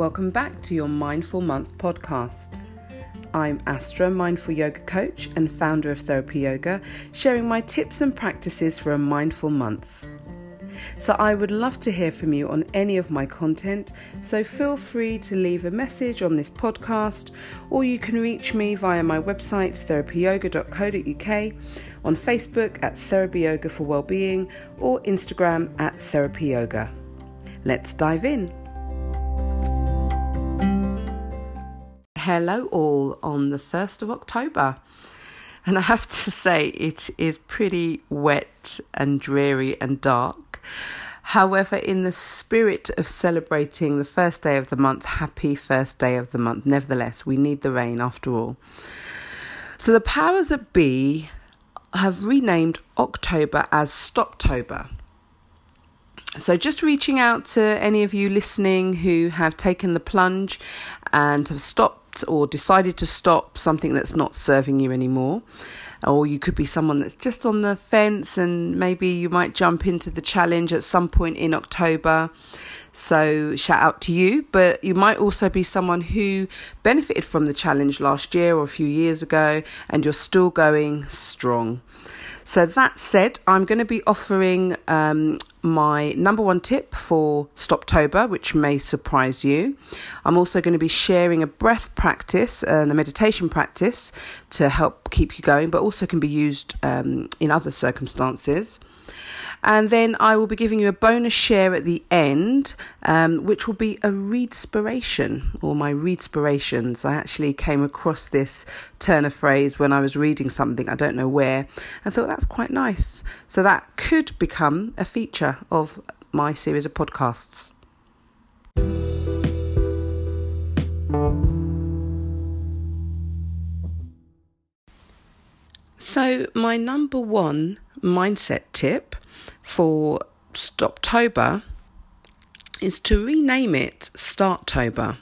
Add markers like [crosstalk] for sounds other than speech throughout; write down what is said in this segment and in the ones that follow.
Welcome back to your Mindful Month podcast. I'm Astra, mindful yoga coach and founder of Therapy Yoga, sharing my tips and practices for a mindful month. So, I would love to hear from you on any of my content, so feel free to leave a message on this podcast, or you can reach me via my website therapyyoga.co.uk, on Facebook at Therapy Yoga for Wellbeing, or Instagram at Therapy Yoga. Let's dive in. Hello, all, on the 1st of October. And I have to say, it is pretty wet and dreary and dark. However, in the spirit of celebrating the first day of the month, happy first day of the month, nevertheless, we need the rain after all. So the powers that be have renamed October as Stoptober. So, just reaching out to any of you listening who have taken the plunge and have stopped or decided to stop something that's not serving you anymore. Or you could be someone that's just on the fence and maybe you might jump into the challenge at some point in October. So, shout out to you. But you might also be someone who benefited from the challenge last year or a few years ago and you're still going strong. So, that said, I'm going to be offering um, my number one tip for Stoptober, which may surprise you. I'm also going to be sharing a breath practice and a meditation practice to help keep you going, but also can be used um, in other circumstances. And then I will be giving you a bonus share at the end, um, which will be a readspiration or my readspirations. I actually came across this turn of phrase when I was reading something, I don't know where, and thought that's quite nice. So that could become a feature of my series of podcasts. So, my number one mindset tip for Stoptober is to rename it Starttober.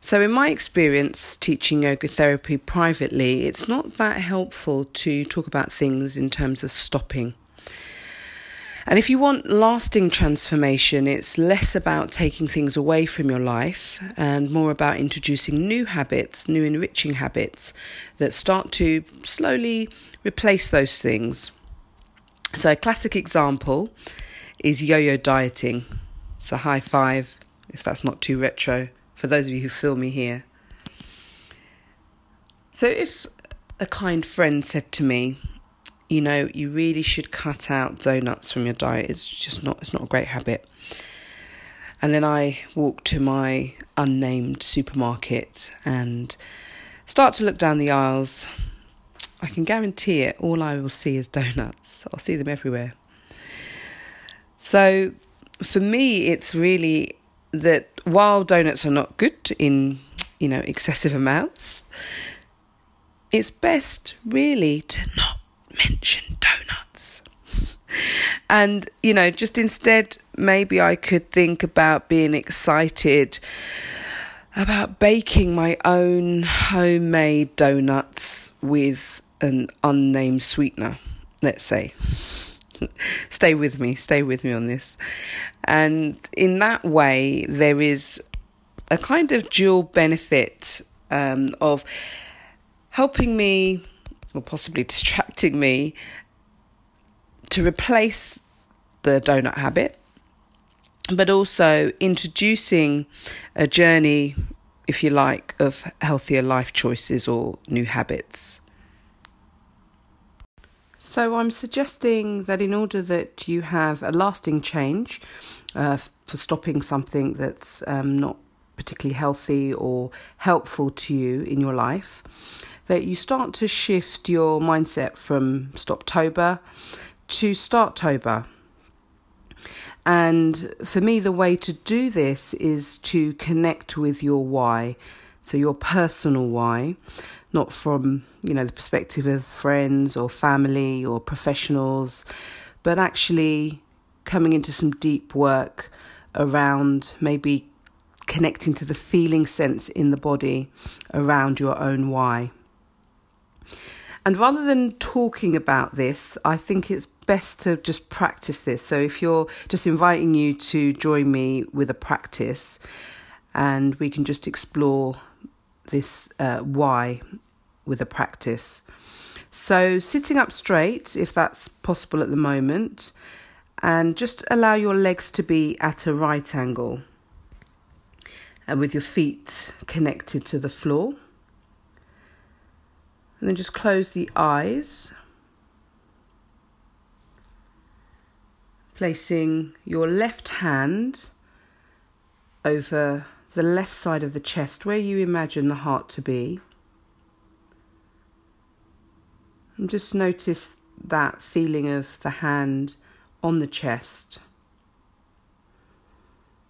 So, in my experience teaching yoga therapy privately, it's not that helpful to talk about things in terms of stopping. And if you want lasting transformation, it's less about taking things away from your life and more about introducing new habits, new enriching habits that start to slowly replace those things. So, a classic example is yo yo dieting. So, high five if that's not too retro for those of you who feel me here. So, if a kind friend said to me, you know, you really should cut out donuts from your diet, it's just not, it's not a great habit. And then I walk to my unnamed supermarket and start to look down the aisles I can guarantee it, all I will see is donuts. I'll see them everywhere. So for me, it's really that while donuts are not good in, you know, excessive amounts, it's best really to not mention donuts. and, you know, just instead, maybe I could think about being excited about baking my own homemade donuts with an unnamed sweetener, let's say. [laughs] stay with me, stay with me on this. And in that way, there is a kind of dual benefit um, of helping me, or possibly distracting me, to replace the donut habit, but also introducing a journey, if you like, of healthier life choices or new habits. So I'm suggesting that in order that you have a lasting change uh, for stopping something that's um, not particularly healthy or helpful to you in your life, that you start to shift your mindset from Stoptober to Starttober. And for me, the way to do this is to connect with your why, so your personal why not from you know the perspective of friends or family or professionals, but actually coming into some deep work around maybe connecting to the feeling sense in the body around your own why. And rather than talking about this, I think it's best to just practice this. So if you're just inviting you to join me with a practice, and we can just explore this uh, why with a practice. So sitting up straight, if that's possible at the moment, and just allow your legs to be at a right angle and with your feet connected to the floor. And then just close the eyes, placing your left hand over the left side of the chest where you imagine the heart to be. And just notice that feeling of the hand on the chest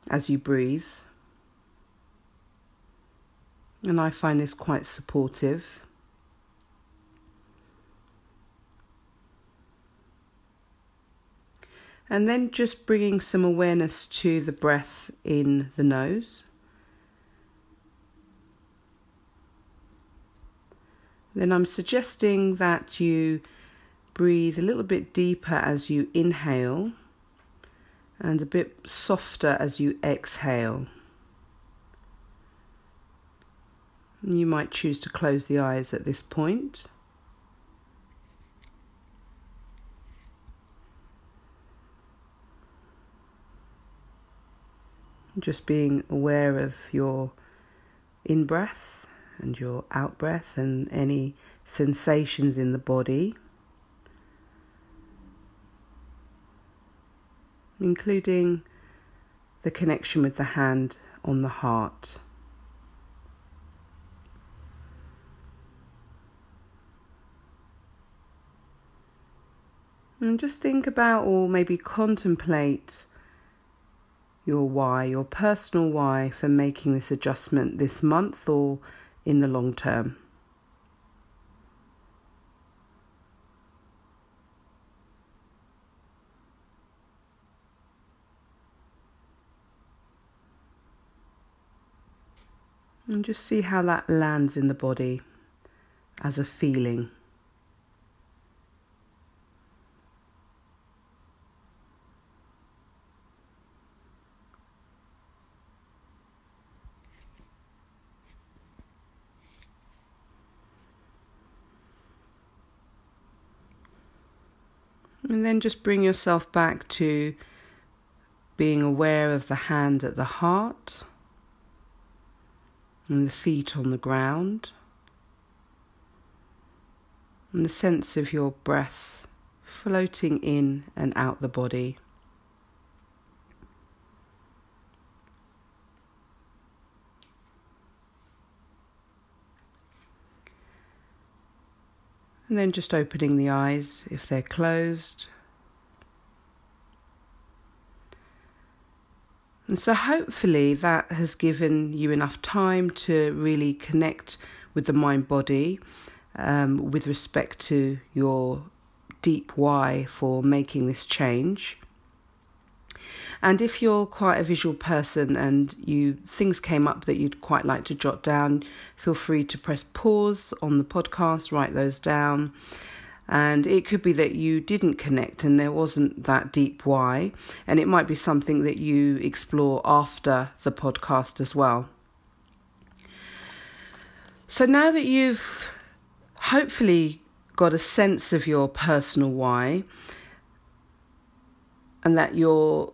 as you breathe. And I find this quite supportive. And then just bringing some awareness to the breath in the nose. Then I'm suggesting that you breathe a little bit deeper as you inhale and a bit softer as you exhale. You might choose to close the eyes at this point. Just being aware of your in breath and your out breath and any sensations in the body, including the connection with the hand on the heart. And just think about or maybe contemplate your why, your personal why for making this adjustment this month or in the long term. And just see how that lands in the body as a feeling. And then just bring yourself back to being aware of the hand at the heart and the feet on the ground and the sense of your breath floating in and out the body. And then just opening the eyes if they're closed. And so, hopefully, that has given you enough time to really connect with the mind body um, with respect to your deep why for making this change. And if you're quite a visual person and you things came up that you'd quite like to jot down, feel free to press pause on the podcast, write those down. And it could be that you didn't connect and there wasn't that deep why. And it might be something that you explore after the podcast as well. So now that you've hopefully got a sense of your personal why and that you're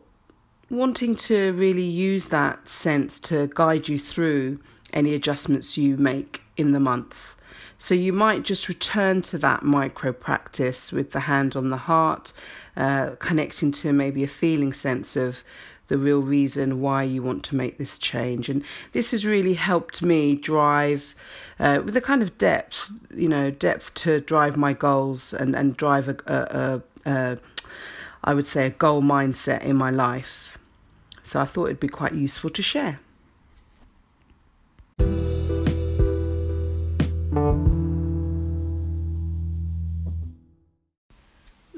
wanting to really use that sense to guide you through any adjustments you make in the month. So you might just return to that micro practice with the hand on the heart, uh, connecting to maybe a feeling sense of the real reason why you want to make this change. And this has really helped me drive uh, with a kind of depth, you know, depth to drive my goals and, and drive a, a, a, a I would say, a goal mindset in my life. So I thought it'd be quite useful to share.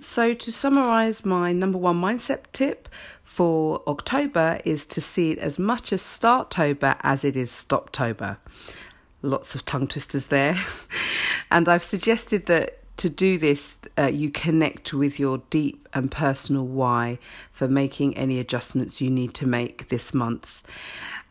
So, to summarize, my number one mindset tip for October is to see it as much as Starttober as it is Stoptober. Lots of tongue twisters there. [laughs] and I've suggested that to do this, uh, you connect with your deep and personal why for making any adjustments you need to make this month.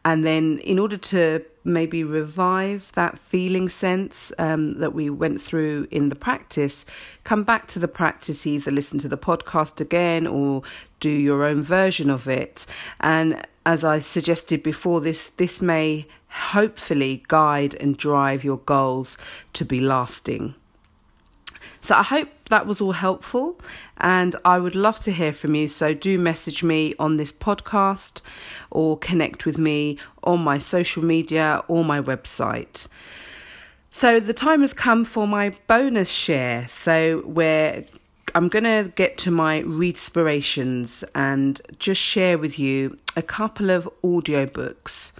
And then, in order to maybe revive that feeling sense um, that we went through in the practice, come back to the practice, either listen to the podcast again or do your own version of it. And as I suggested before, this this may hopefully guide and drive your goals to be lasting. So I hope that was all helpful and I would love to hear from you. So do message me on this podcast or connect with me on my social media or my website. So the time has come for my bonus share. So where I'm going to get to my readspirations and just share with you a couple of audiobooks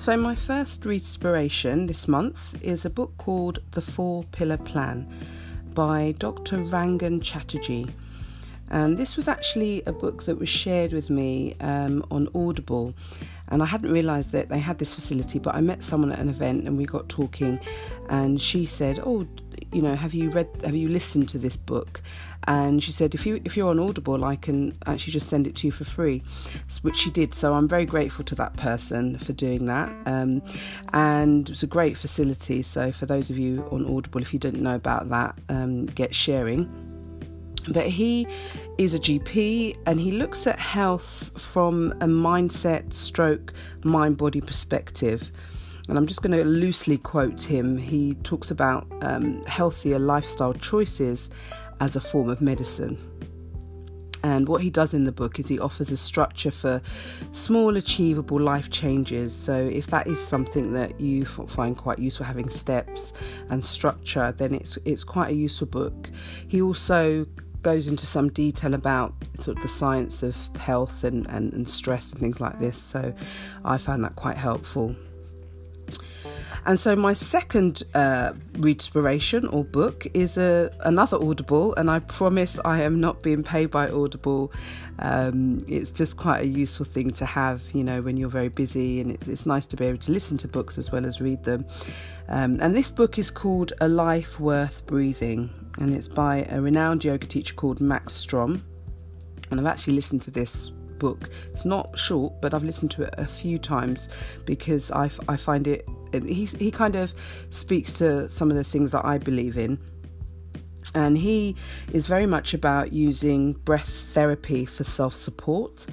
So, my first readspiration this month is a book called The Four Pillar Plan by Dr. Rangan Chatterjee. And this was actually a book that was shared with me um, on Audible. And I hadn't realised that they had this facility, but I met someone at an event and we got talking. And she said, Oh, you know, have you read, have you listened to this book? And she said, if you if you're on Audible, I can actually just send it to you for free, which she did. So I'm very grateful to that person for doing that. Um, and it's a great facility. So for those of you on Audible, if you didn't know about that, um, get sharing. But he is a GP and he looks at health from a mindset stroke mind body perspective and I'm just going to loosely quote him. He talks about um, healthier lifestyle choices as a form of medicine. And what he does in the book is he offers a structure for small, achievable life changes. So, if that is something that you find quite useful, having steps and structure, then it's it's quite a useful book. He also goes into some detail about sort of the science of health and, and, and stress and things like this. So, I found that quite helpful. And so my second uh, readspiration or book is a, another Audible, and I promise I am not being paid by Audible. Um, it's just quite a useful thing to have, you know, when you're very busy, and it, it's nice to be able to listen to books as well as read them. Um, and this book is called A Life Worth Breathing, and it's by a renowned yoga teacher called Max Strom. And I've actually listened to this book. It's not short, but I've listened to it a few times because I, I find it he he kind of speaks to some of the things that I believe in. And he is very much about using breath therapy for self support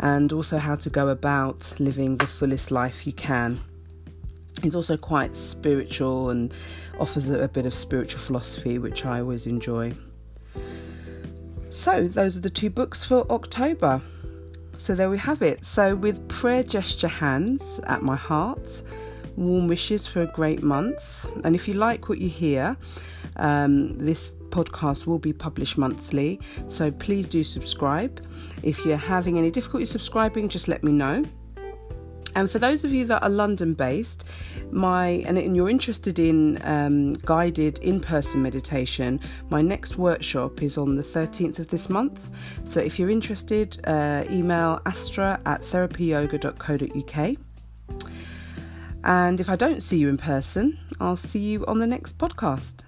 and also how to go about living the fullest life you can. He's also quite spiritual and offers a, a bit of spiritual philosophy, which I always enjoy. So, those are the two books for October. So, there we have it. So, with prayer gesture hands at my heart, warm wishes for a great month. And if you like what you hear, um, this podcast will be published monthly. So please do subscribe. If you're having any difficulty subscribing, just let me know. And for those of you that are London based, my and, you're interested in um, guided in-person meditation, my next workshop is on the 13th of this month. So if you're interested, uh, email astra at therapyyoga.co.uk. And if I don't see you in person, I'll see you on the next podcast.